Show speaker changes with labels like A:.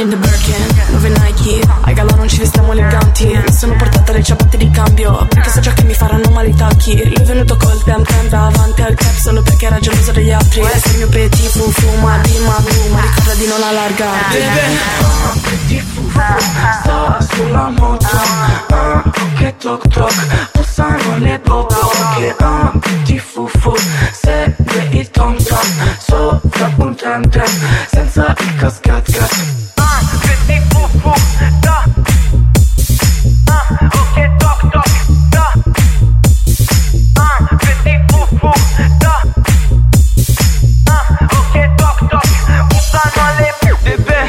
A: In the Birkin, dove Nike? Ai gala non ci vestiamo eleganti. Mi sono portata le ciabatte di cambio Perché so già che mi faranno male i tacchi. Io ho venuto col tem tem davanti al cap Solo perché era geloso degli altri. Vuoi essere il mio petit fu fu ma di ma bu Ma ricorda di non allargarti.
B: Ah, petit fu fu Sto sulla moto Ah, che toc toc Bussano le bobo Che ah, petit fu fu Segue il tom tom Sopra un tem tem Senza il cascat cat did that.